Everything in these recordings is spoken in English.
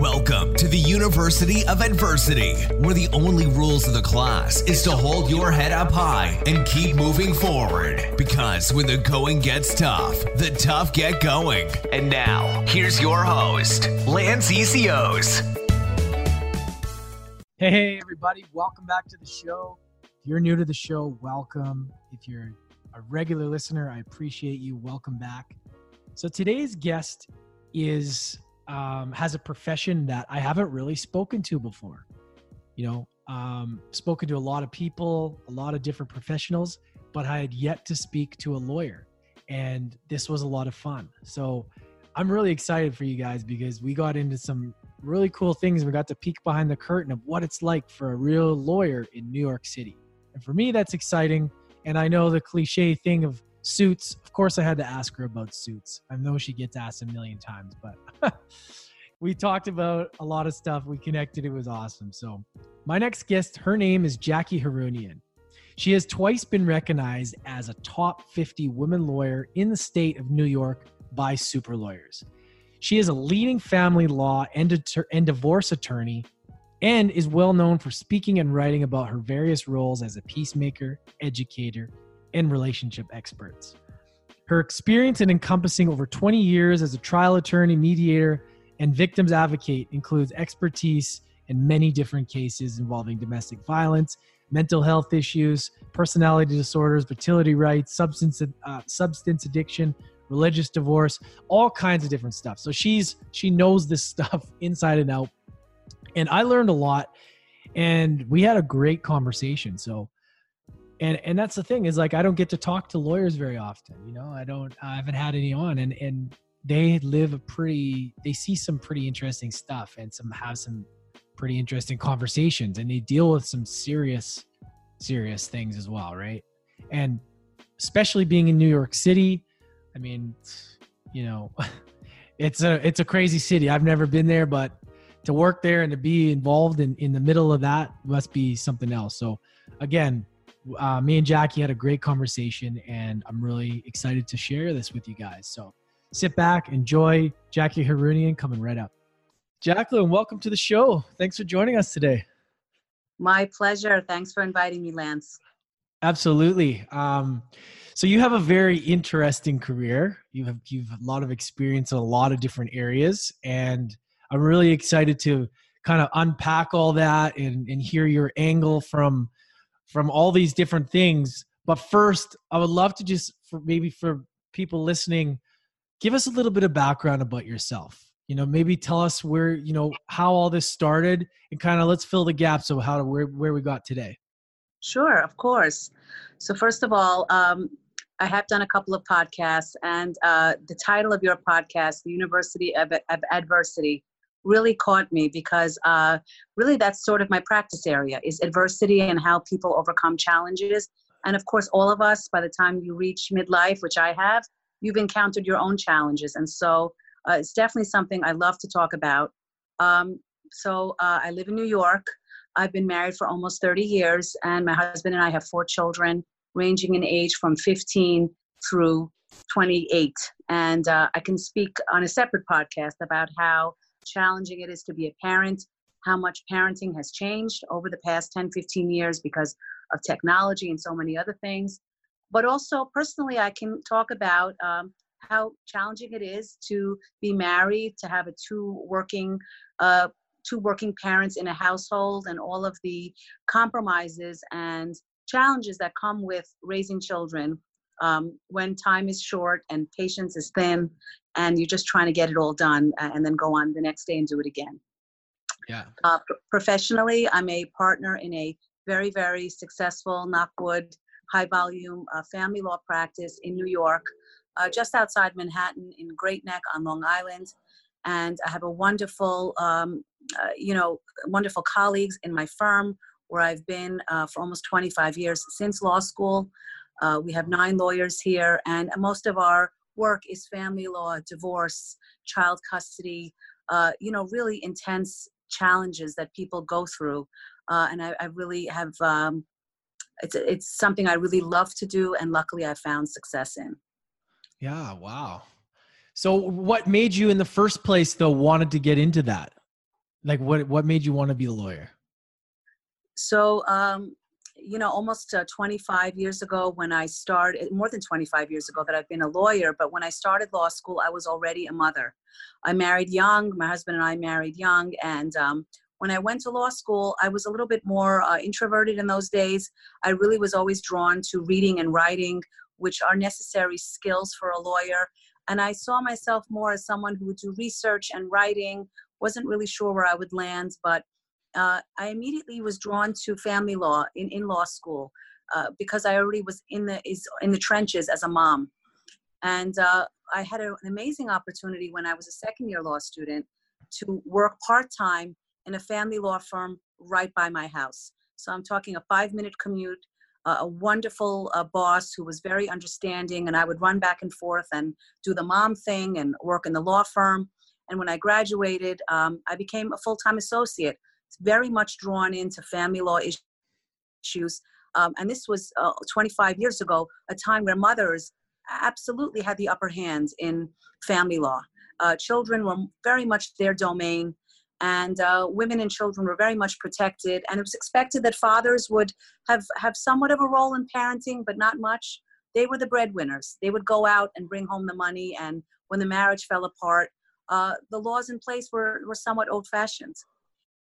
Welcome to the University of Adversity, where the only rules of the class is to hold your head up high and keep moving forward. Because when the going gets tough, the tough get going. And now, here's your host, Lance ECOs. Hey, everybody, welcome back to the show. If you're new to the show, welcome. If you're a regular listener, I appreciate you. Welcome back. So today's guest is um, has a profession that I haven't really spoken to before. You know, um, spoken to a lot of people, a lot of different professionals, but I had yet to speak to a lawyer. And this was a lot of fun. So I'm really excited for you guys because we got into some really cool things. We got to peek behind the curtain of what it's like for a real lawyer in New York City. And for me, that's exciting. And I know the cliche thing of suits. Of course, I had to ask her about suits. I know she gets asked a million times, but we talked about a lot of stuff. We connected. It was awesome. So, my next guest, her name is Jackie Harounian. She has twice been recognized as a top 50 women lawyer in the state of New York by super lawyers. She is a leading family law and, and divorce attorney and is well known for speaking and writing about her various roles as a peacemaker, educator, and relationship experts. Her experience in encompassing over 20 years as a trial attorney, mediator, and victims advocate includes expertise in many different cases involving domestic violence, mental health issues, personality disorders, fertility rights, substance uh, substance addiction, religious divorce, all kinds of different stuff. So she's she knows this stuff inside and out. And I learned a lot and we had a great conversation. So and and that's the thing is like I don't get to talk to lawyers very often. You know, I don't I haven't had any on and and they live a pretty they see some pretty interesting stuff and some have some pretty interesting conversations and they deal with some serious serious things as well, right? And especially being in New York City, I mean, you know, it's a it's a crazy city. I've never been there, but to work there and to be involved in in the middle of that must be something else. So again, uh, me and Jackie had a great conversation, and I'm really excited to share this with you guys. So sit back, enjoy Jackie Harounian coming right up. Jacqueline, welcome to the show. Thanks for joining us today. My pleasure. Thanks for inviting me, Lance. Absolutely. Um, so you have a very interesting career. You have you've a lot of experience in a lot of different areas, and I'm really excited to kind of unpack all that and, and hear your angle from from all these different things. But first, I would love to just for maybe for people listening, give us a little bit of background about yourself. You know, maybe tell us where, you know, how all this started and kind of let's fill the gaps of how to where, where we got today. Sure, of course. So first of all, um, I have done a couple of podcasts, and uh, the title of your podcast, "The University of, of Adversity," really caught me because uh, really that's sort of my practice area is adversity and how people overcome challenges. And of course, all of us, by the time you reach midlife, which I have, you've encountered your own challenges. And so uh, it's definitely something I love to talk about. Um, so uh, I live in New York. I've been married for almost 30 years, and my husband and I have four children, ranging in age from 15 through 28. And uh, I can speak on a separate podcast about how challenging it is to be a parent, how much parenting has changed over the past 10, 15 years because of technology and so many other things. But also, personally, I can talk about um, how challenging it is to be married, to have a two working, uh, two working parents in a household, and all of the compromises and challenges that come with raising children um, when time is short and patience is thin and you're just trying to get it all done uh, and then go on the next day and do it again. Yeah. Uh, professionally, I'm a partner in a very, very successful, knockwood, high volume uh, family law practice in New York, uh, just outside Manhattan in Great Neck on Long Island. And I have a wonderful, um, uh, you know, wonderful colleagues in my firm where I've been uh, for almost 25 years since law school. Uh, we have nine lawyers here, and most of our work is family law, divorce, child custody, uh, you know, really intense challenges that people go through. Uh, and I, I, really have, um, it's, it's something I really love to do, and luckily I found success in. Yeah, wow. So, what made you in the first place, though, wanted to get into that? like what what made you want to be a lawyer? So, um, you know, almost uh, 25 years ago when I started, more than 25 years ago that I've been a lawyer, but when I started law school, I was already a mother. I married young, my husband and I married young, and um, when I went to law school, I was a little bit more uh, introverted in those days. I really was always drawn to reading and writing, which are necessary skills for a lawyer. And I saw myself more as someone who would do research and writing, wasn't really sure where I would land, but uh, I immediately was drawn to family law in, in law school uh, because I already was in the is in the trenches as a mom, and uh, I had a, an amazing opportunity when I was a second year law student to work part time in a family law firm right by my house. So I'm talking a five minute commute. a wonderful uh, boss who was very understanding, and I would run back and forth and do the mom thing and work in the law firm. And when I graduated, um, I became a full time associate very much drawn into family law issues. Um, and this was uh, 25 years ago, a time where mothers absolutely had the upper hand in family law. Uh, children were very much their domain, and uh, women and children were very much protected. And it was expected that fathers would have, have somewhat of a role in parenting, but not much. They were the breadwinners. They would go out and bring home the money, and when the marriage fell apart, uh, the laws in place were, were somewhat old fashioned.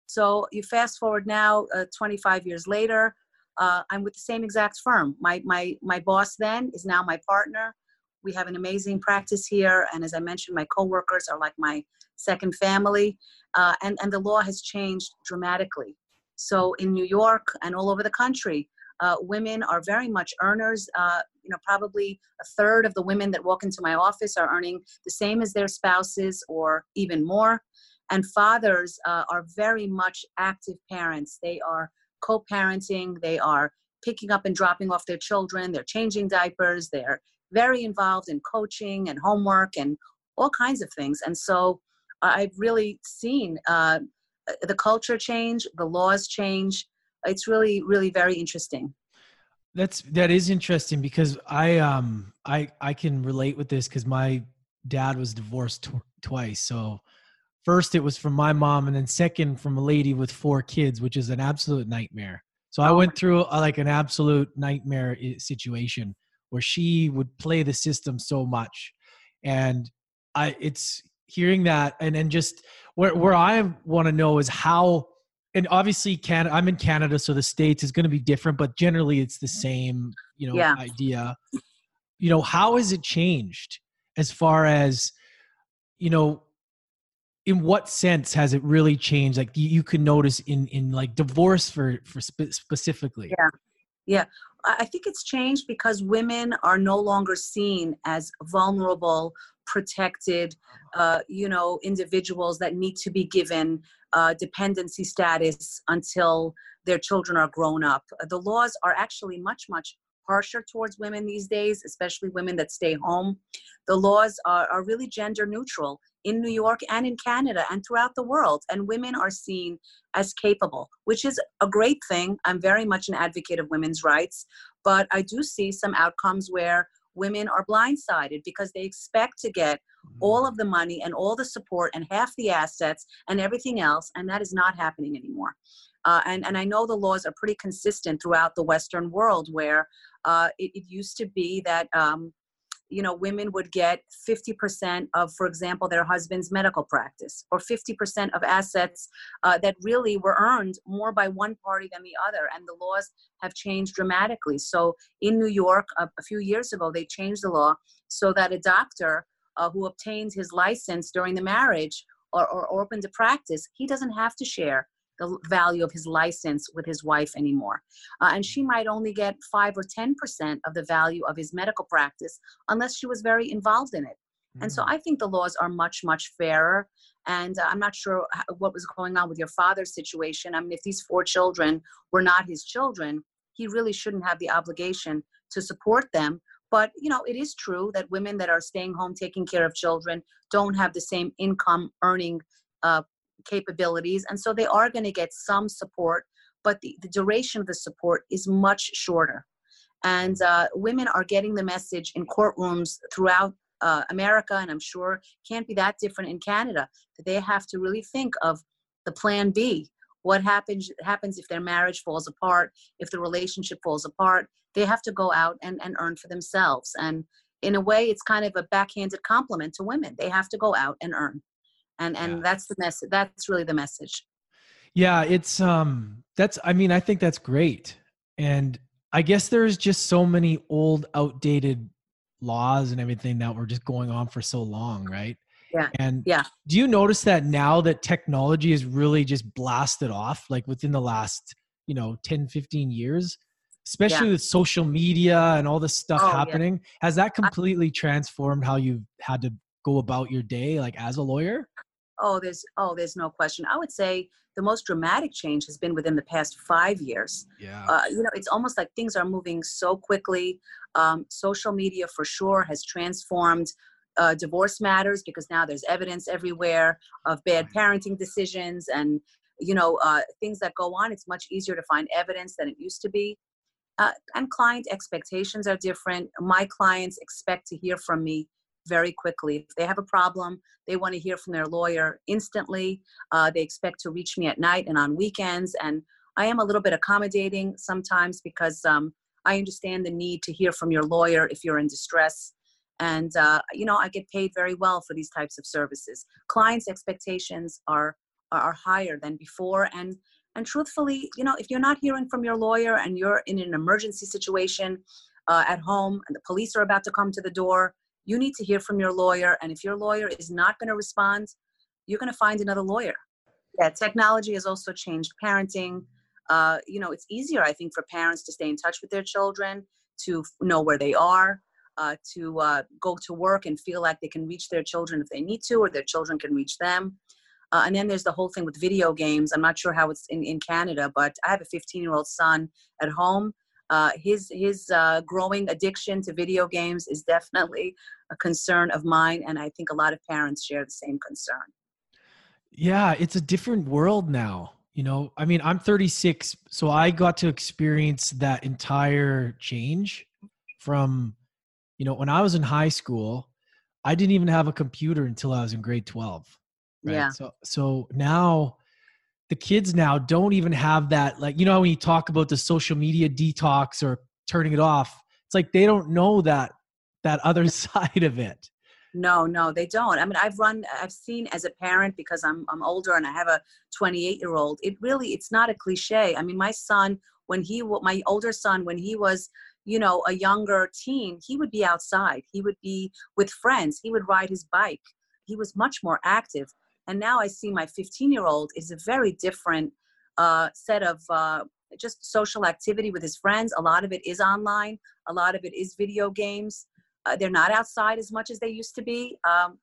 So you fast forward now, uh, 25 years later, uh, I'm with the same exact firm. My, my, my boss then is now my partner. We have an amazing practice here. And as I mentioned, my coworkers are like my second family. Uh, and, and the law has changed dramatically. So in New York and all over the country, uh, women are very much earners. Uh, you know, probably a third of the women that walk into my office are earning the same as their spouses or even more. And fathers uh, are very much active parents. They are co parenting, they are picking up and dropping off their children, they're changing diapers, they're very involved in coaching and homework and all kinds of things. And so I've really seen uh, the culture change, the laws change. It's really, really very interesting. That's that is interesting because I um I I can relate with this because my dad was divorced tw- twice, so first it was from my mom and then second from a lady with four kids which is an absolute nightmare. So i oh went through a, like an absolute nightmare eh, situation where she would play the system so much. And i it's hearing that and then just where, where i want to know is how and obviously canada i'm in canada so the states is going to be different but generally it's the mm-hmm. same you know yeah. idea. You know how has it changed as far as you know in what sense has it really changed? Like you, you can notice in in like divorce for for spe- specifically. Yeah. Yeah. I think it's changed because women are no longer seen as vulnerable protected uh, you know individuals that need to be given uh, dependency status until their children are grown up. The laws are actually much much harsher towards women these days especially women that stay home the laws are, are really gender neutral in New York and in Canada and throughout the world. And women are seen as capable, which is a great thing. I'm very much an advocate of women's rights, but I do see some outcomes where women are blindsided because they expect to get all mm-hmm. of the money and all the support and half the assets and everything else, and that is not happening anymore. Uh, and, and I know the laws are pretty consistent throughout the Western world where uh, it, it, used to be that um, you know women would get 50% of for example their husband's medical practice or 50% of assets uh, that really were earned more by one party than the other. And the laws have changed dramatically. So in new york a, a few years ago they changed the law so that a doctor uh, who obtained his license during the marriage or, or, opened a practice he doesn't have to share the value of his license with his wife anymore. Uh, and she might only get 5 or 10% of the value of his medical practice unless she was very involved in it. Mm-hmm. And so mm. I think the laws are much, much fairer. And uh, I'm not sure what was going on with your father's situation. I mean, if these four children were not his children, he really shouldn't have the obligation to support them. But, you know, it is true that women that are staying home taking care of children don't have the same income earning uh, capabilities. And so they are going to get some support, but the, the duration of the support is much shorter. And uh, women are getting the message in courtrooms throughout uh, America, and I'm sure can't be that different in Canada, that they have to really think of the plan B. What happens happens if their marriage falls apart, if the relationship falls apart? They have to go out and, and earn for themselves. And in a way, it's kind of a backhanded compliment to women. They have to go out and earn. And and yeah. that's the message. That's really the message. Yeah, it's um that's I mean, I think that's great. And I guess there's just so many old, outdated laws and everything that were just going on for so long, right? Yeah. And yeah. Do you notice that now that technology is really just blasted off, like within the last, you know, 10, 15 years, especially yeah. with social media and all this stuff oh, happening? Yeah. Has that completely transformed how you've had to go about your day, like as a lawyer? Oh, there's oh, there's no question. I would say the most dramatic change has been within the past five years. Yeah. Uh, you know, it's almost like things are moving so quickly. Um, social media, for sure, has transformed uh, divorce matters because now there's evidence everywhere of bad parenting decisions and you know uh, things that go on it's much easier to find evidence than it used to be uh, and client expectations are different my clients expect to hear from me very quickly. If they have a problem they want to hear from their lawyer instantly. Uh, they expect to reach me at night and on weekends and i am a little bit accommodating sometimes because um, i understand the need to hear from your lawyer if you're in distress. And uh, you know i get paid very well for these types of services. Clients expectations are are higher than before and and truthfully you know if you're not hearing from your lawyer and you're in an emergency situation uh, at home and the police are about to come to the door you need to hear from your lawyer and if your lawyer is not going to respond you're going to find another lawyer yeah technology has also changed parenting uh, you know it's easier i think for parents to stay in touch with their children to know where they are uh, to uh, go to work and feel like they can reach their children if they need to, or their children can reach them. Uh, and then there's the whole thing with video games. I'm not sure how it's in, in Canada, but I have a 15 year old son at home. Uh, his his uh, growing addiction to video games is definitely a concern of mine, and I think a lot of parents share the same concern. Yeah, it's a different world now. You know, I mean, I'm 36, so I got to experience that entire change from you know, when I was in high school, I didn't even have a computer until I was in grade 12. Right? Yeah. So so now the kids now don't even have that like you know when you talk about the social media detox or turning it off, it's like they don't know that that other side of it. No, no, they don't. I mean, I've run, I've seen as a parent because I'm I'm older and I have a 28 year old. It really, it's not a cliche. I mean, my son, when he, my older son, when he was you know a younger teen he would be outside he would be with friends he would ride his bike he was much more active and now i see my 15 year old is a very different uh, set of uh, just social activity with his friends. A lot of it is online. A lot of it is video games. Uh, they're not outside as much as they used to be. Um,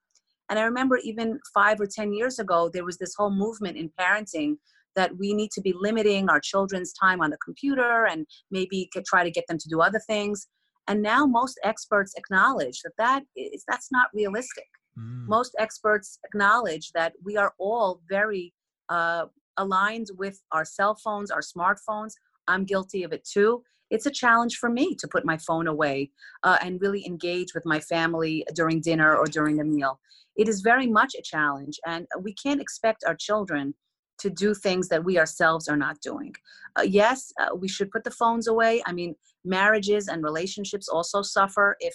and i remember even five or ten years ago there was this whole movement in parenting that we need to be limiting our children's time on the computer and maybe try to get them to do other things. And now most experts acknowledge that that is that's not realistic mm. most experts acknowledge that we are all very uh, aligned with our cell phones our smartphones i'm guilty of it too it's a challenge for me to put my phone away uh, and really engage with my family during dinner or during a meal it is very much a challenge and we can't expect our children to do things that we ourselves are not doing. Uh, yes, uh, we should put the phones away. I mean, marriages and relationships also suffer if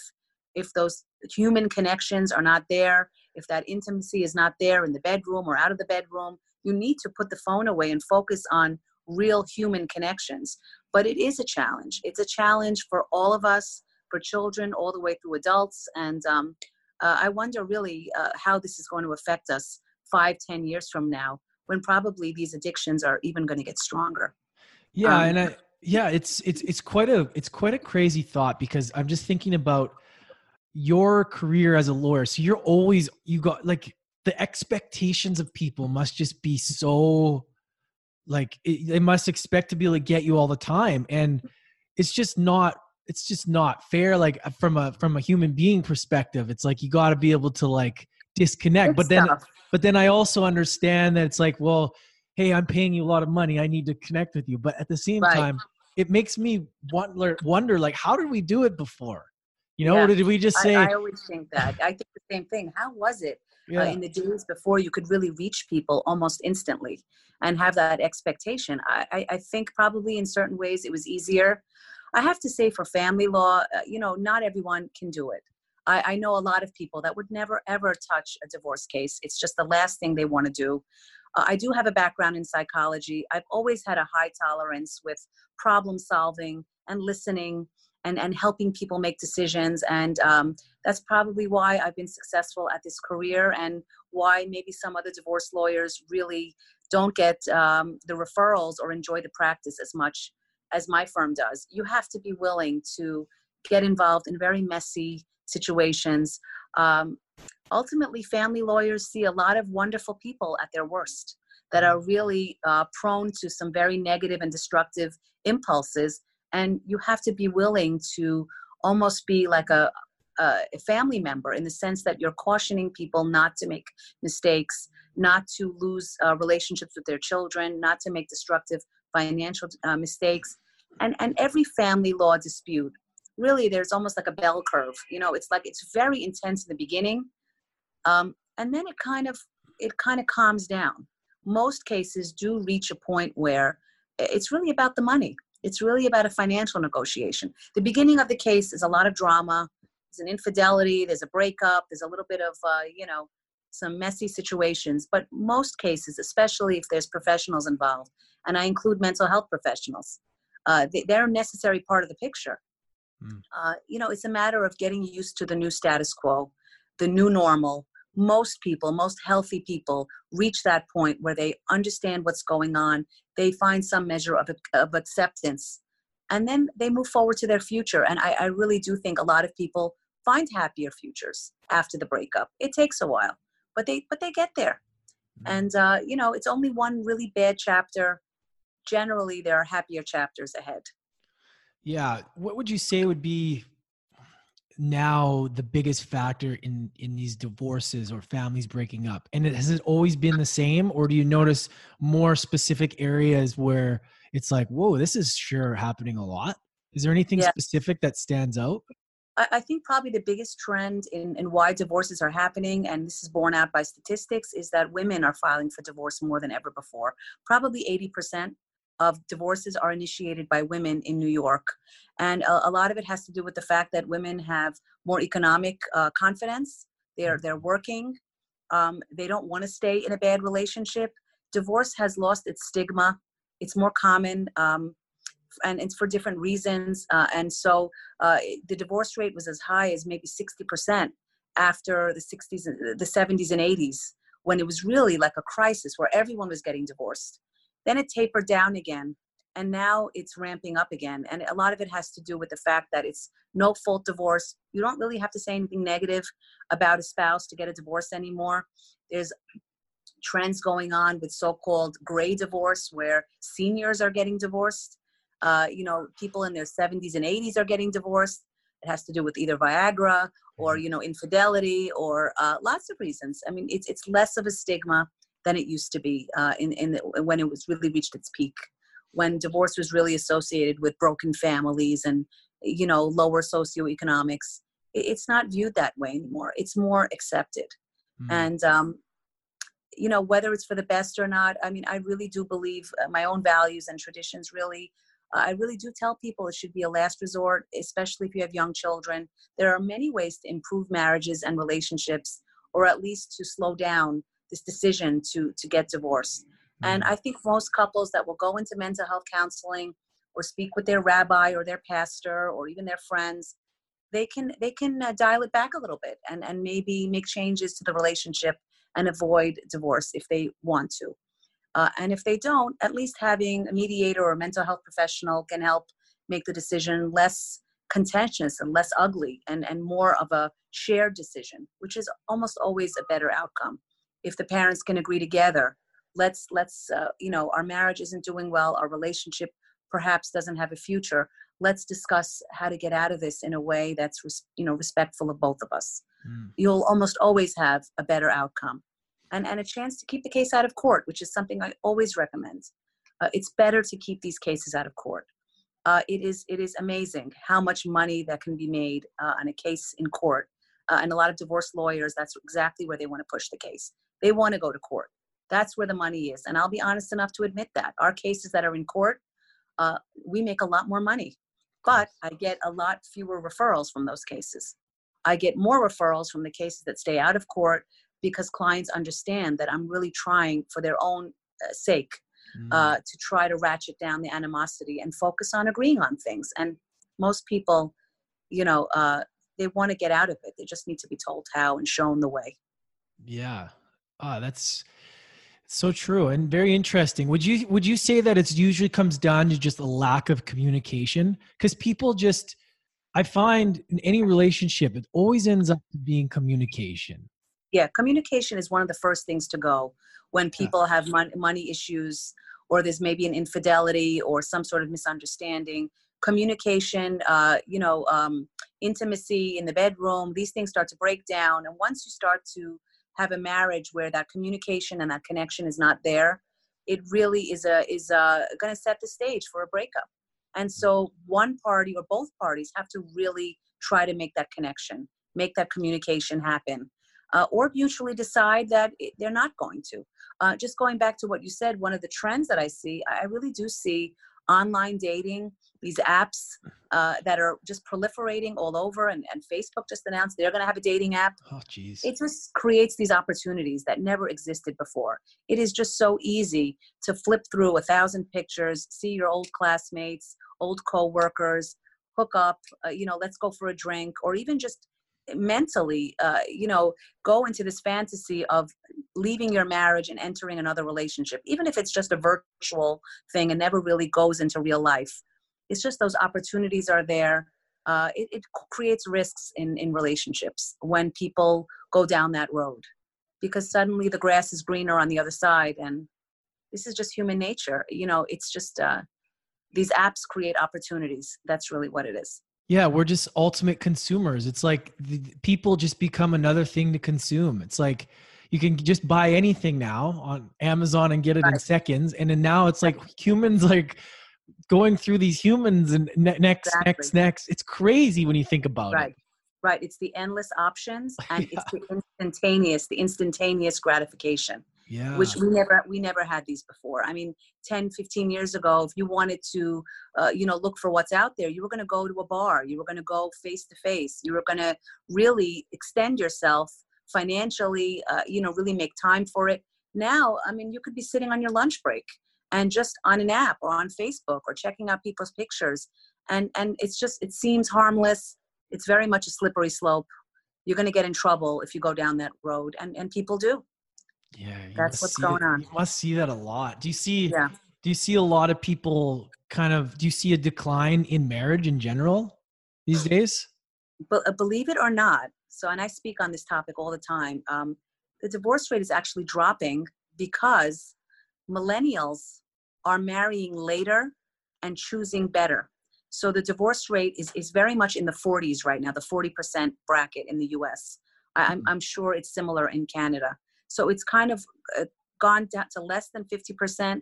if those human connections are not there, if that intimacy is not there in the bedroom or out of the bedroom. You need to put the phone away and focus on real human connections. But it is a challenge. It's a challenge for all of us, for children, all the way through adults. And um, uh, I wonder really uh, how this is going to affect us five, ten years from now when probably these addictions are even going to get stronger. Yeah, um, and I yeah, it's it's it's quite a it's quite a crazy thought because I'm just thinking about your career as a lawyer. So you're always you got like the expectations of people must just be so like it, they must expect to be able to get you all the time and it's just not it's just not fair like uh, from a from a human being perspective it's like you got to be able to like disconnect but then but then I also understand that it's like, well, hey, I'm paying you a lot of money. I need to connect with you. But at the same right. time, it makes me wonder, wonder, like, how did we do it before? You know, yeah. did we just say? I, I always think that. I think the same thing. How was it Uh, in the days before, you could really reach people almost instantly and have that expectation. I, I, I think probably in certain ways it was easier. I have to say, for family law, uh, you know, not everyone can do it. I, I know a lot of people that would never ever touch a divorce case. It's just the last thing they want to do. Uh, I do have a background in psychology. I've always had a high tolerance with problem solving and listening and, and helping people make decisions. And um, that's probably why I've been successful at this career and why maybe some other divorce lawyers really don't get um, the referrals or enjoy the practice as much as my firm does. You have to be willing to get involved in very messy situations. Um, ultimately, family lawyers see a lot of wonderful people at their worst that are really uh, prone to some very negative and destructive impulses. And you have to be willing to almost be like a, a family member in the sense that you're cautioning people not to make mistakes, not to lose uh, relationships with their children, not to make destructive financial uh, mistakes. And, and every family law dispute, really, there's almost like a bell curve. You know, it's like it's very intense in the beginning, um, and then it kind of it kind of calms down. Most cases do reach a point where it's really about the money. It's really about a financial negotiation. The beginning of the case is a lot of drama. There's an infidelity. There's a breakup. There's a little bit of uh, you know some messy situations. But most cases, especially if there's professionals involved, and I include mental health professionals, uh, they, they're a necessary part of the picture. Mm. Uh, you know, it's a matter of getting used to the new status quo, the new normal. Most people, most healthy people, reach that point where they understand what's going on. They find some measure of, of acceptance, and then they move forward to their future. And I, I really do think a lot of people find happier futures after the breakup. It takes a while, but they but they get there. And uh, you know, it's only one really bad chapter. Generally, there are happier chapters ahead. Yeah. What would you say would be now the biggest factor in in these divorces or families breaking up? And it, has it always been the same, or do you notice more specific areas where it's like, whoa, this is sure happening a lot? Is there anything Yeah. specific that stands out? I, I think probably the biggest trend in, in why divorces are happening, and this is borne out by statistics, is that women are filing for divorce more than ever before. Probably 80% of divorces are initiated by women in New York. And a, a lot of it has to do with the fact that women have more economic uh, confidence. They're, they're working. Um, they don't want to stay in a bad relationship. Divorce has lost its stigma. It's more common. Um, and it's for different reasons. Uh, and so uh, the divorce rate was as high as maybe 60% after the 60s, and- the 70s, and 80s, when it was really like a crisis where everyone was getting divorced. Then it tapered down again, and now it's ramping up again. And a lot of it has to do with the fact that it's no fault divorce. You don't really have to say anything negative about a spouse to get a divorce anymore. There's trends going on with so-called gray divorce where seniors are getting divorced uh, you know people in their 70s and 80s are getting divorced it has to do with either viagra or you know infidelity or uh, lots of reasons i mean it's it's less of a stigma than it used to be uh, in, in the, when it was really reached its peak. When divorce was really associated with broken families and you know lower socioeconomics it's not viewed that way anymore. It's more accepted. Mm. and um, you know whether it's for the best or not i mean i really do believe uh, my own values and traditions really uh, i really do tell people it should be a last resort especially if you have young children. There are many ways to improve marriages and relationships or at least to slow down this decision to to get divorced. And Mm. i think most couples that will go into mental health counseling or speak with their rabbi or their pastor or even their friends they can they can uh, dial it back a little bit and and maybe make changes to the relationship and avoid divorce if they want to. Uh, and if they don't at least having a mediator or a mental health professional can help make the decision less contentious and less ugly and and more of a shared decision which is almost always a better outcome if the parents can agree together let's let's uh, you know our marriage isn't doing well our relationship perhaps doesn't have a future let's discuss how to get out of this in a way that's res- you know respectful of both of us Mm. you'll almost always have a better outcome and and a chance to keep the case out of court which is something i always recommend uh, it's better to keep these cases out of court uh, it is it is amazing how much money that can be made uh, on a case in court uh, and a lot of divorce lawyers, that's exactly where they want to push the case. They want to go to court. That's where the money is. And I'll be honest enough to admit that. Our cases that are in court, uh, we make a lot more money, but I get a lot fewer referrals from those cases. I get more referrals from the cases that stay out of court because clients understand that I'm really trying for their own uh, sake mm. uh, to try to ratchet down the animosity and focus on agreeing on things. And most people, you know, uh, they want to get out of it. They just need to be told how and shown the way. Yeah. Ah, that's so true and very interesting. Would you would you say that it's usually comes down to just a lack of communication? Because people just I find in any relationship it always ends up being communication. Yeah, communication is one of the first things to go when people yeah. have mon- money issues or there's maybe an infidelity or some sort of misunderstanding communication uh, you know um, intimacy in the bedroom these things start to break down and once you start to have a marriage where that communication and that connection is not there it really is a is a going to set the stage for a breakup and so mm-hmm. one party or both parties have to really try to make that connection make that communication happen uh, or mutually decide that they're not going to uh, just going back to what you said one of the trends that i see i really do see online dating these apps uh, that are just proliferating all over and, and facebook just announced they're going to have a dating app. Oh geez it just creates these opportunities that never existed before. It is just so easy to flip through a thousand pictures see your old classmates old co-workers hook up uh, you know let's go for a drink or even just mentally uh, you know go into this fantasy of leaving your marriage and entering another relationship even if it's just a virtual thing and never really goes into real life it's just those opportunities are there uh, it, it creates risks in in relationships when people go down that road because suddenly the grass is greener on the other side and this is just human nature you know it's just uh, these apps create opportunities that's really what it is yeah, we're just ultimate consumers. It's like the, people just become another thing to consume. It's like you can just buy anything now on Amazon and get it right. in seconds. And then now it's like humans like going through these humans and ne- next, exactly. next, next. It's crazy when you think about right. it. Right. It's the endless options and yeah. it's the instantaneous, the instantaneous gratification yeah. which we never we never had these before i mean 10 15 years ago if you wanted to uh, you know look for what's out there you were going to go to a bar you were going to go face to face you were going to really extend yourself financially uh, you know really make time for it now i mean you could be sitting on your lunch break and just on an app or on facebook or checking out people's pictures and and it's just it seems harmless it's very much a slippery slope you're going to get in trouble if you go down that road and and people do yeah, that's what's going on. You must see that a lot. Do you see? Yeah. Do you see a lot of people kind of? Do you see a decline in marriage in general these days? But uh, believe it or not, so and I speak on this topic all the time. Um, the divorce rate is actually dropping because millennials are marrying later and choosing better. So the divorce rate is, is very much in the 40s right now, the 40% bracket in the US. I'm, mm-hmm. I'm sure it's similar in Canada. So it's kind of uh, gone down to less than 50%.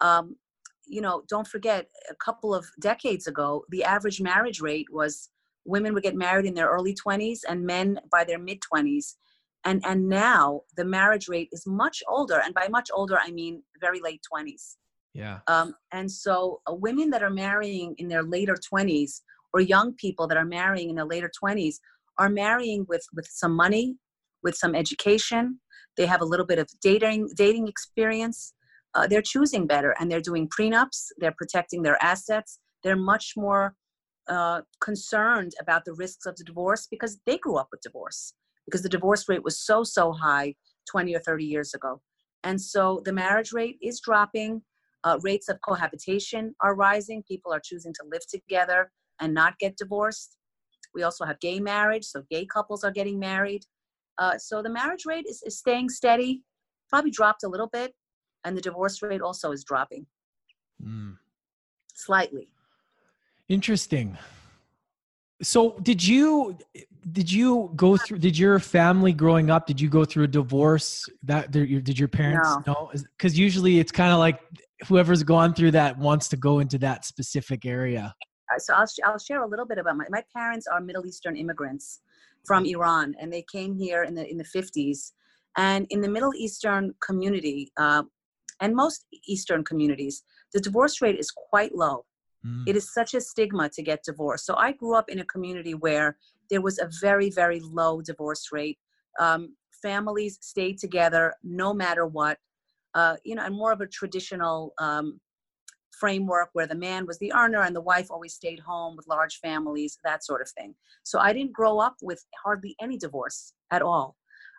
Um, you know, don't forget, a couple of decades ago, the average marriage rate was women would get married in their early 20s and men by their mid 20s. And, and now the marriage rate is much older. And by much older, I mean very late 20s. Yeah. Um, and so uh, women that are marrying in their later 20s or young people that are marrying in their later 20s are marrying with, with some money, with some education, they have a little bit of dating dating experience uh, they're choosing better and they're doing prenups they're protecting their assets they're much more uh, concerned about the risks of the divorce because they grew up with divorce because the divorce rate was so so high 20 or 30 years ago and so the marriage rate is dropping uh, rates of cohabitation are rising people are choosing to live together and not get divorced we also have gay marriage so gay couples are getting married uh, so the marriage rate is, is staying steady, probably dropped a little bit, and the divorce rate also is dropping mm. slightly. Interesting. So did you did you go through did your family growing up did you go through a divorce that did your parents no because usually it's kind of like whoever's gone through that wants to go into that specific area uh, so I'll, I'll share a little bit about my my parents are middle eastern immigrants from Iran, and they came here in the in the 50s. And in the Middle Eastern community, uh, and most Eastern communities, the divorce rate is quite low. Mm. It is such a stigma to get divorced. So I grew up in a community where there was a very, very low divorce rate. Um, families stayed together no matter what. Uh, you know, and more of a traditional um, framework where the man was the earner and the wife always stayed home with large families, that sort of thing. So I didn't grow up with hardly any divorce at all.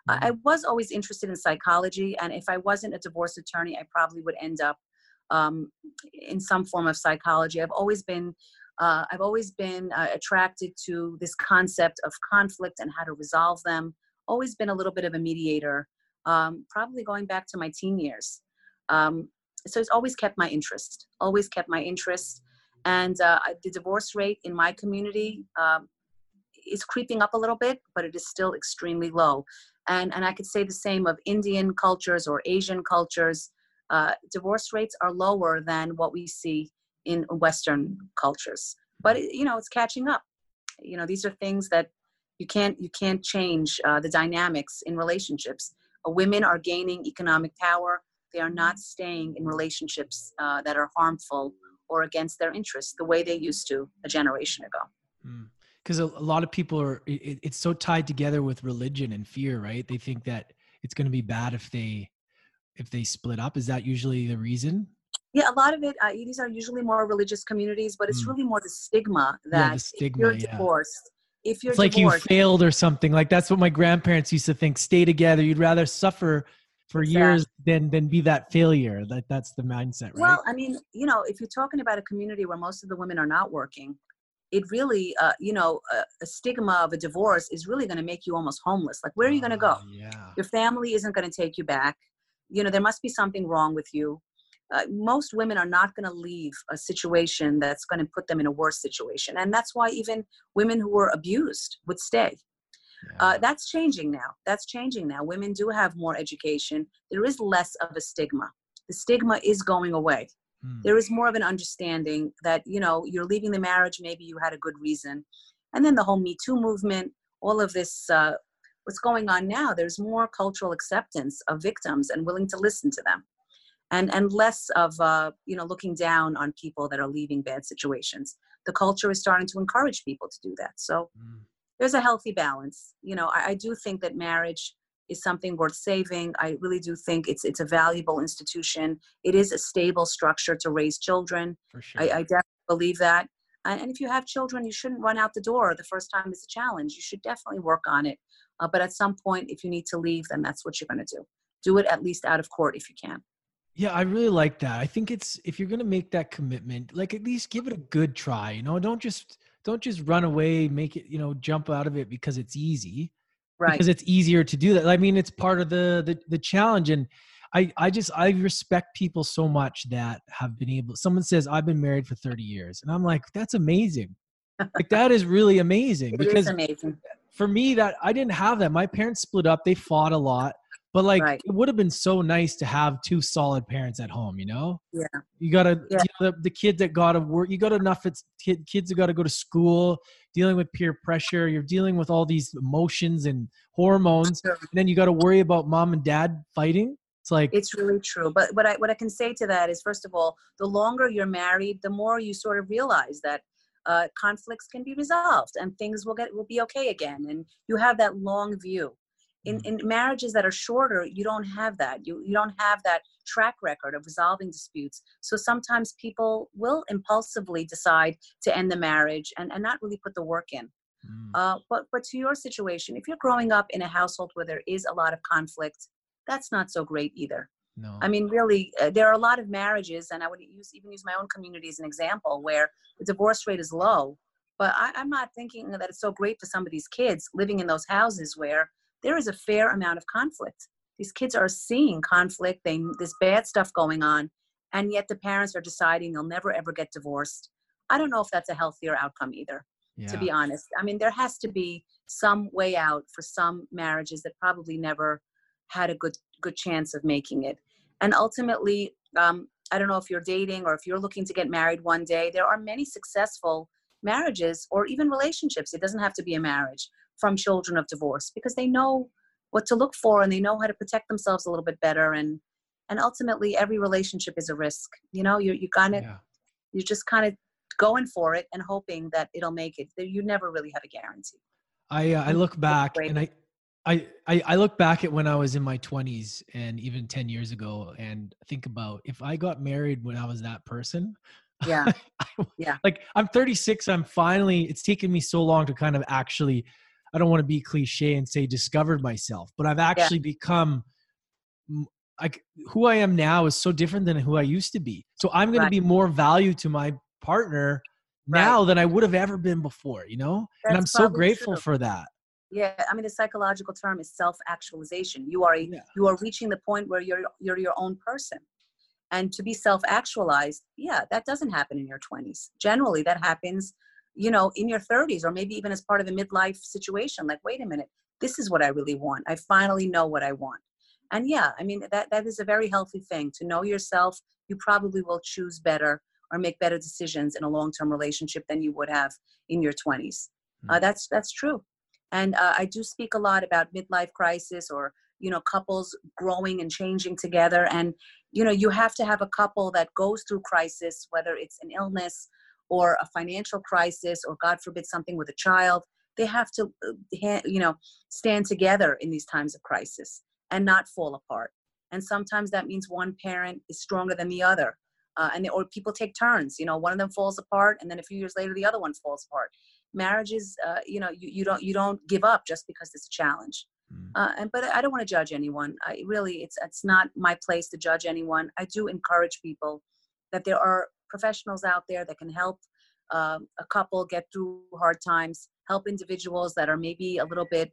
Mm-hmm. I was always interested in psychology, and if I wasn't a divorce attorney, I probably would end up um, in some form of psychology. I've always been uh, I've always been uh, attracted to this concept of conflict and how to resolve them. Always been a little bit of a mediator, um, probably going back to my teen years. Um, so it's always kept my interest. Always kept my interest, and uh, the divorce rate in my community um, is creeping up a little bit, but it is still extremely low. And and I could say the same of Indian cultures or Asian cultures uh, divorce rates are lower than what we see in Western cultures. But you know, it's catching up. You know, these are things that you can't you can't change uh, the dynamics in relationships. Uh, women are gaining economic power. They are not staying in relationships uh, that are harmful or against their interests the way they used to a generation ago. Because mm. a, a, lot of people are, it, it's so tied together with religion and fear, right? They think that it's going to be bad if they if they split up? Is that usually the reason? Yeah, a lot of it. Uh, these are usually more religious communities, but it's mm. really more the stigma that yeah, the stigma, if you're yeah. divorced, if you're it's like divorced, you failed or something. Like that's what my grandparents used to think. Stay together. You'd rather suffer for exactly. years than than be that failure. That that's the mindset, right? Well, I mean, you know, if you're talking about a community where most of the women are not working, it really, uh, you know, a, a, stigma of a divorce is really going to make you almost homeless. Like, where are you going to go? yeah. Your family isn't going to take you back you know there must be something wrong with you. Uh, most women are not going to leave a situation that's going to put them in a worse situation and that's why even women who were abused would stay. Yeah. uh, that's changing now. That's changing now. Women do have more education. There is less of a stigma. The stigma is going away. Hmm. there is more of an understanding that you know you're leaving the marriage maybe you had a good reason. And then the whole me too movement all of this uh, what's going on now there's more cultural acceptance of victims and willing to listen to them. And and less of uh, you know looking down on people that are leaving bad situations. The culture is starting to encourage people to do that. So mm. there's a healthy balance. You know I, I, do think that marriage is something worth saving. I really do think it's it's a valuable institution. It is a stable structure to raise children. For sure. I, I definitely believe that. And if you have children you shouldn't run out the door the first time is a challenge. You should definitely work on it uh, but at some point, if you need to leave, then that's what you're going to do. Do it at least out of court if you can. Yeah, I really like that. I think it's if you're going to make that commitment, like at least give it a good try. You know, don't just don't just run away, make it, you know, jump out of it because it's easy. Right. Because it's easier to do that. I mean, it's part of the the, the challenge and I, I just I respect people so much that have been able someone says I've been married for 30 years and I'm like that's amazing like that is really amazing it because amazing for me that I didn't have that. My parents split up. They fought a lot. But like right. it would have been so nice to have two solid parents at home, you know? Yeah. You gotta yeah. the, the kids that gotta work, you got enough it's kid, kids that gotta go to school, dealing with peer pressure, you're dealing with all these emotions and hormones, and then you gotta worry about mom and dad fighting. It's like it's really true. But what I what I can say to that is first of all, the longer you're married, the more you sort of realize that uh, conflicts can be resolved and things will get will be okay again. And you have that long view. In, mm. in marriages that are shorter you don't have that. You, you don't have that track record of resolving disputes. So sometimes people will impulsively decide to end the marriage and, and not really put the work in. Mm. uh, but but to your situation if you're growing up in a household where there is a lot of conflict that's not so great either no. I mean, really, uh, there are a lot of marriages, and I would use even use my own community as an example, where the divorce rate is low. But I, I'm not thinking that it's so great for some of these kids living in those houses where there is a fair amount of conflict. These kids are seeing conflict. They there's bad stuff going on, and yet the parents are deciding they'll never ever get divorced. I don't know if that's a healthier outcome either. Yeah. To be honest, I mean, there has to be some way out for some marriages that probably never had a good good chance of making it and ultimately um, i don't know if you're dating or if you're looking to get married one day there are many successful marriages or even relationships. It doesn't have to be a marriage from children of divorce because they know what to look for and they know how to protect themselves a little bit better. And and ultimately every relationship is a risk. You know you you kind of yeah. you're just kind of going for it and hoping that it'll make it. You never really have a guarantee. I uh, i look back and I, I i i look back at when i was in my 20s and even 10 years ago and think about if i got married when i was that person yeah yeah like i'm 36 i'm finally it's taken me so long to kind of actually I don't want to be cliche and say discovered myself, but I've actually yeah. become like who I am now is so different than who I used to be. So I'm going right. to be more value to my partner right. now than I would have ever been before, you know? That's and I'm so grateful true. for that. Yeah, I mean the psychological term is self-actualization. You are a, yeah. you are reaching the point where you're you're your own person. And to be self-actualized, yeah, that doesn't happen in your 20s. Generally that happens you know, in your 30s or maybe even as part of a midlife situation. Like, wait a minute, this is what I really want. I finally know what I want. And yeah, I mean, that, that is a very healthy thing to know yourself. You probably will choose better or make better decisions in a long-term relationship than you would have in your 20s. Mm-hmm. Uh, hmm. that's that's true, and uh, I do speak a lot about midlife crisis or you know couples growing and changing together. And you know you have to have a couple that goes through crisis, whether it's an illness or a financial crisis or god forbid something with a child. They have to uh, you know stand together in these times of crisis and not fall apart. And sometimes that means one parent is stronger than the other uh, and they, or people take turns. You know one of them falls apart and then a few years later the other one falls apart marriages uh, you know you, you don't you don't give up just because it's a challenge mm. uh, and but i don't want to judge anyone i really it's it's not my place to judge anyone i do encourage people that there are professionals out there that can help um, a couple get through hard times, help individuals that are maybe a little bit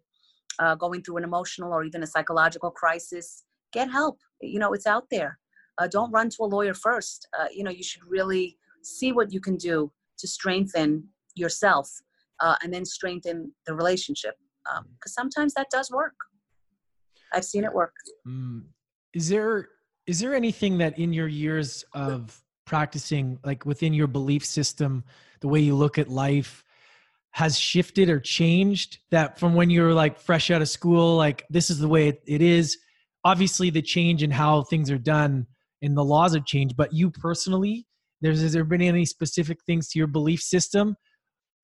uh, going through an emotional or even a psychological crisis. Get help. You know, it's out there. Uh, don't run to a lawyer first. Uh, you know, you should really see what you can do to strengthen yourself uh, and then strengthen the relationship. Because um, sometimes that does work. I've seen it work. Mm. Is there is there anything that in your years of practicing like within your belief system the way you look at life has shifted or changed that from when you were like fresh out of school like this is the way it, it is obviously the change in how things are done and the laws have changed but you personally there's has there been any specific things to your belief system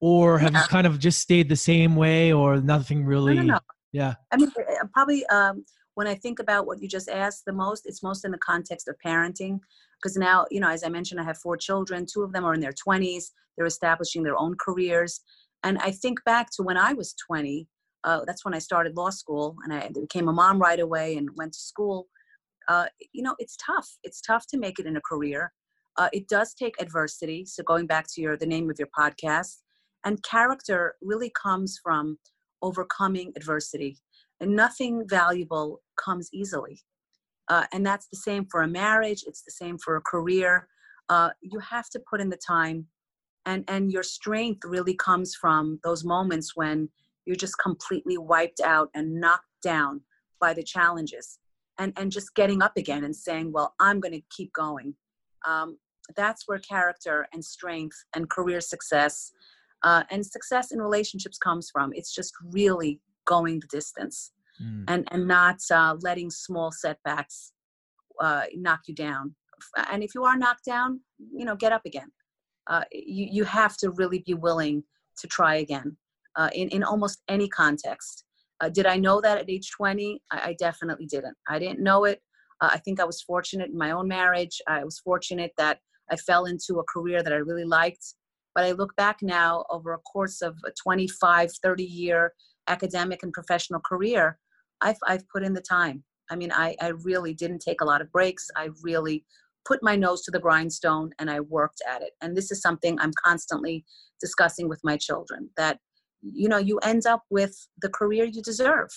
or have yeah. you kind of just stayed the same way or nothing really no, no, no. yeah i mean uh, probably um when I think about what you just asked the most, it's most in the context of parenting. Because now, you know, as I mentioned, I have four children. Two of them are in their 20s. They're establishing their own careers. And I think back to when I was 20. Uh, that's when I started law school, and I became a mom right away and went to school. Uh, you know, it's tough. It's tough to make it in a career. Uh, it does take adversity. So going back to your the name of your podcast, and character really comes from overcoming adversity and nothing valuable comes easily. Uh, and that's the same for a marriage, it's the same for a career. Uh, you have to put in the time, and, and your strength really comes from those moments when you're just completely wiped out and knocked down by the challenges. And, and just getting up again and saying, Well, I'm going to keep going. Um, that's where character and strength and career success uh, and success in relationships comes from. It's just really going the distance mm. and and not uh, letting small setbacks uh, knock you down. And if you are knocked down you know get up again. Uh, you, you have to really be willing to try again uh, in, in almost any context. Uh, did i know that at age 20 i, I definitely didn't. I didn't know it. Uh, i think i was fortunate in my own marriage. I was fortunate that i fell into a career that i really liked but i look back now over a course of a 25 30 year academic and professional career, I've, I've put in the time. I mean, I, I really didn't take a lot of breaks. I really put my nose to the grindstone and I worked at it. And this is something I'm constantly discussing with my children that, you know, you end up with the career you deserve.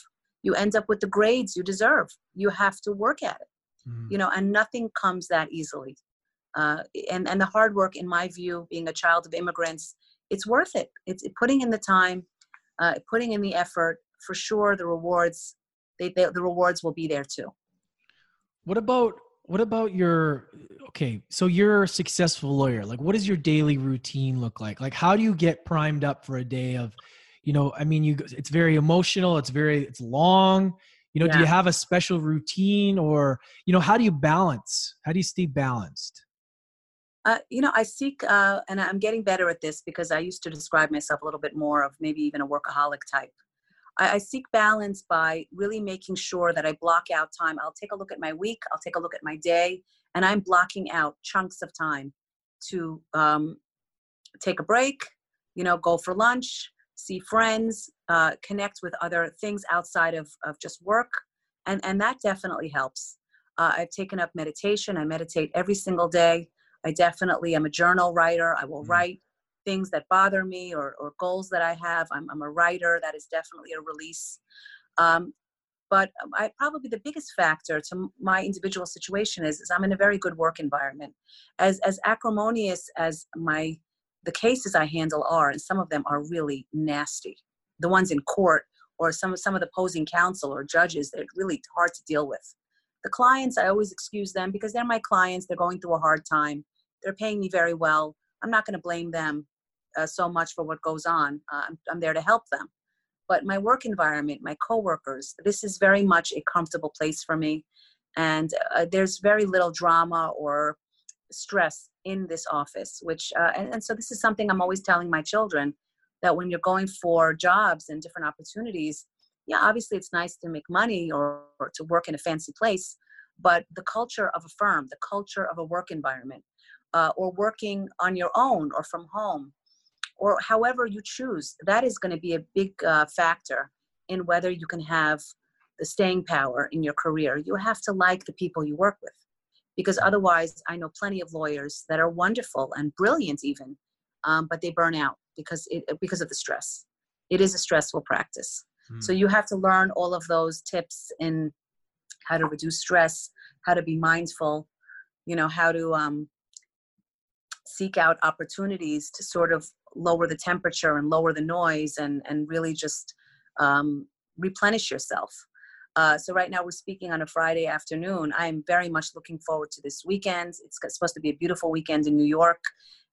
You end up with the grades you deserve. You have to work at it, mm. you know, and nothing comes that easily. Uh, and, and the hard work, in my view, being a child of immigrants, it's worth it. It's putting in the time, uh, putting in the effort, for sure the rewards they, they, the rewards will be there too. What about what about your okay so you're a successful lawyer like what does your daily routine look like like how do you get primed up for a day of you know i mean you it's very emotional it's very it's long you know yeah. do you have a special routine or you know how do you balance how do you stay balanced uh, you know i seek uh, and i'm getting better at this because i used to describe myself a little bit more of maybe even a workaholic type. I, I seek balance by really making sure that i block out time. I'll take a look at my week i'll take a look at my day and i'm blocking out chunks of time to um, take a break you know go for lunch see friends uh, connect with other things outside of, of just work and and that definitely helps. Uh, i've taken up meditation. I meditate every single day i definitely am a journal writer i will mm-hmm. write things that bother me or, or goals that i have I'm, I'm a writer that is definitely a release um, but I, probably the biggest factor to my individual situation is, is i'm in a very good work environment as as acrimonious as my the cases I handle are, and some of them are really nasty. The ones in court or some some of the opposing counsel or judges, they're really hard to deal with. The clients, I always excuse them because they're my clients. They're going through a hard time. They're paying me very well. I'm not going to blame them uh, so much for what goes on. Uh, I'm, I'm there to help them. But my work environment, my coworkers, this is very much a comfortable place for me. And uh, there's very little drama or stress in this office which uh, and, and so this is something i'm always telling my children that when you're going for jobs and different opportunities yeah obviously it's nice to make money or, or to work in a fancy place but the culture of a firm the culture of a work environment uh, or working on your own or from home or however you choose that is going to be a big uh, factor in whether you can have the staying power in your career. You have to like the people you work with because otherwise i know plenty of lawyers that are wonderful and brilliant even um, but they burn out because it because of the stress. It is a stressful practice. Mm. so you have to learn all of those tips in how to reduce stress how to be mindful you know how to um, seek out opportunities to sort of lower the temperature and lower the noise and and really just um, replenish yourself uh, so right now we're speaking on a Friday afternoon. I am very much looking forward to this weekend. It's supposed to be a beautiful weekend in New York,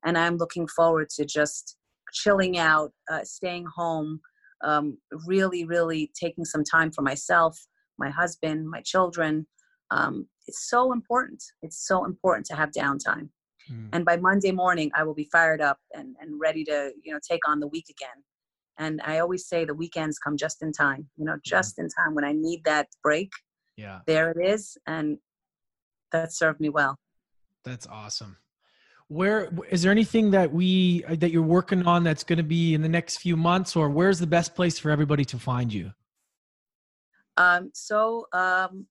and I'm looking forward to just chilling out, uh, staying home, um, really, really taking some time for myself, my husband, my children. Um, it's so important. It's so important to have downtime. Mm. And by Monday morning, I will be fired up and, and ready to, you know, take on the week again. And I always say the weekends come just in time, you know, just in time when I need that break. Yeah. There it is. And that served me well. That's awesome. Where is there anything that we uh, that you're working on that's going to be in the next few months, or where's the best place for everybody to find you? Um, so um,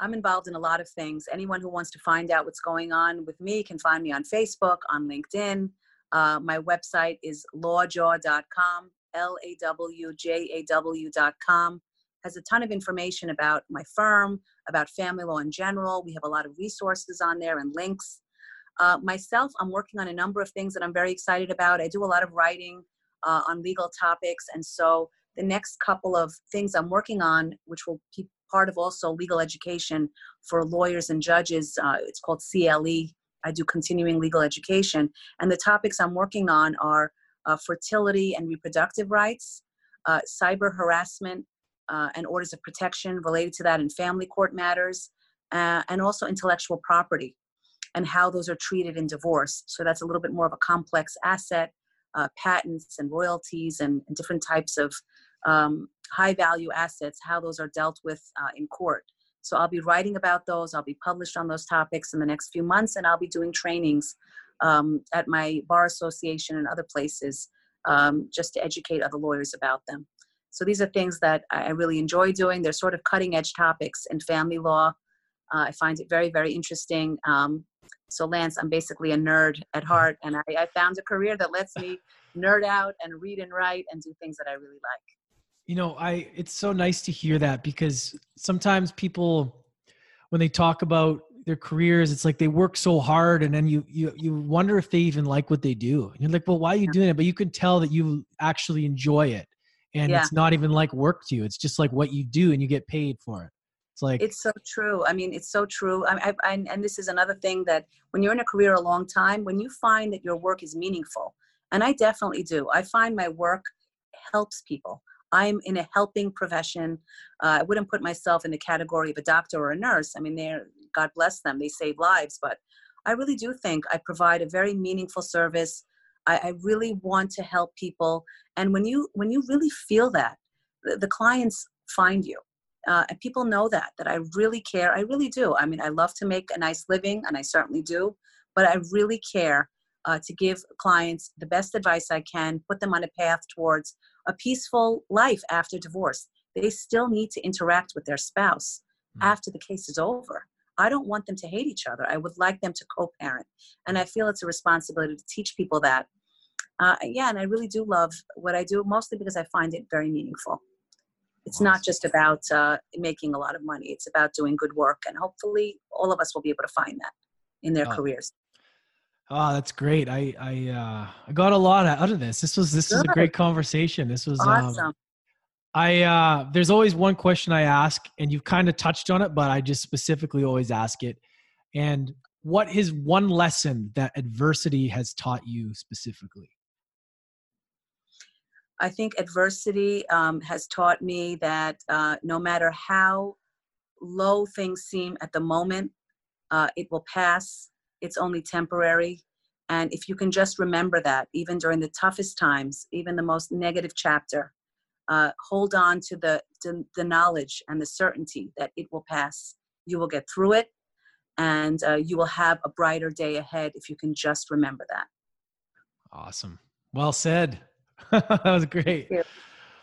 I'm involved in a lot of things. Anyone who wants to find out what's going on with me can find me on Facebook, on LinkedIn. Uh, my website is lawjaw.com, L A W J A W.com. Has a ton of information about my firm, about family law in general. We have a lot of resources on there and links. Uh, myself, I'm working on a number of things that I'm very excited about. I do a lot of writing uh, on legal topics. And so the next couple of things I'm working on, which will be part of also legal education for lawyers and judges, uh, it's called CLE, I do continuing legal education. And the topics I'm working on are uh, fertility and reproductive rights, uh, cyber harassment uh, and orders of protection related to that in family court matters, uh, and also intellectual property and how those are treated in divorce. So that's a little bit more of a complex asset, uh, patents and royalties and, and different types of um, high value assets, how those are dealt with uh, in court. So I'll be writing about those. I'll be published on those topics in the next few months, and I'll be doing trainings um, at my bar association and other places um, just to educate other lawyers about them. So these are things that I really enjoy doing. They're sort of cutting edge topics in family law. Uh, I find it very, very interesting. Um, so Lance, I'm basically a nerd at heart, and I, I found a career that lets me nerd out and read and write and do things that I really like. You know, I it's so nice to hear that because sometimes people when they talk about their careers, it's like they work so hard and then you you you wonder if they even like what they do. And you're like, well, why are you doing it? But you can tell that you actually enjoy it. And yeah. it's not even like work to you. It's just like what you do and you get paid for it. It's like it's so true. I mean, it's so true. I, I, I, and this is another thing that when you're in a career a long time, when you find that your work is meaningful, and I definitely do. I find my work helps people. I'm in a helping profession. Uh, I wouldn't put myself in the category of a doctor or a nurse. I mean, they're God bless them, they save lives. But I really do think I provide a very meaningful service. I, I really want to help people, and when you when you really feel that, the, the clients find you. Uh, and people know that that i really care i really do i mean i love to make a nice living and i certainly do but i really care uh, to give clients the best advice i can put them on a path towards a peaceful life after divorce. They still need to interact with their spouse mm-hmm. after the case is over. I don't want them to hate each other. I would like them to co-parent. And i feel it's a responsibility to teach people that. Uh, yeah and i really do love what i do mostly because i find it very meaningful. It's not just about uh, making a lot of money. It's about doing good work and hopefully all of us will be able to find that in their oh. careers oh that's great. I i uh i got a lot out of this. This was this was a great conversation. This was um, awesome. Um, i uh there's always one question i ask and you've kind of touched on it but i just specifically always ask it. And what is one lesson that adversity has taught you specifically? I think adversity um, has taught me that uh, no matter how low things seem at the moment, uh, it will pass. It's only temporary. And if you can just remember that, even during the toughest times, even the most negative chapter, uh, hold on to the, to the knowledge and the certainty that it will pass. You will get through it, and uh, you will have a brighter day ahead if you can just remember that. Awesome. Well said. that was great.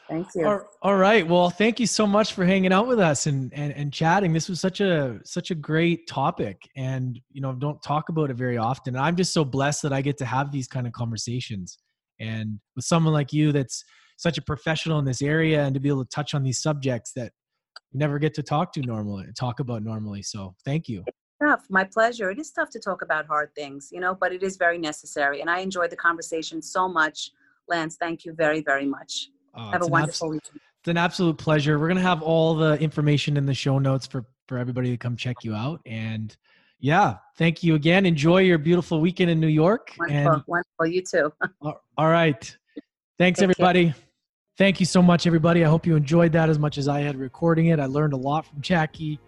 Thank you. All, all right. Well, thank you so much for hanging out with us and, and and chatting. This was such a such a great topic, and you know, don't talk about it very often. And I'm just so blessed that I get to have these kind of conversations, and with someone like you that's such a professional in this area, and to be able to touch on these subjects that you never get to talk to normally, talk about normally. So, thank you. Tough. My pleasure. It is tough to talk about hard things, you know, but it is very necessary, and I enjoyed the conversation so much. Lance, thank you very, very much. Uh, have a wonderful weekend. It's an absolute pleasure. We're going to have all the information in the show notes for, for everybody to come check you out. And yeah, thank you again. Enjoy your beautiful weekend in New York. Wonderful. And, wonderful. You too. all right. Thanks, Thank everybody. You. Thank you so much, everybody. I hope you enjoyed that as much as I had recording it. I learned a lot from Jackie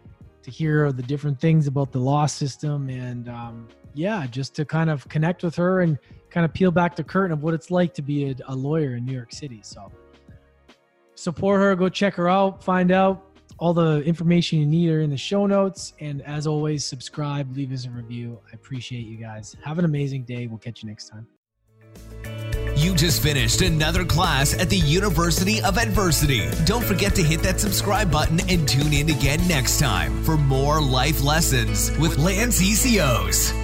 to hear the different things about the law system and um, yeah, just to kind of connect with her and kind of peel back the curtain of what it's like to be a, a lawyer in New York City. So support her, go check her out, find out all the information you need are in the show notes. And as always, subscribe, leave us a review. I appreciate you guys. Have an amazing day. We'll catch you next time. You just finished another class at the University of Adversity. Don't forget to hit that subscribe button and tune in again next time for more life lessons with Lance ECOs.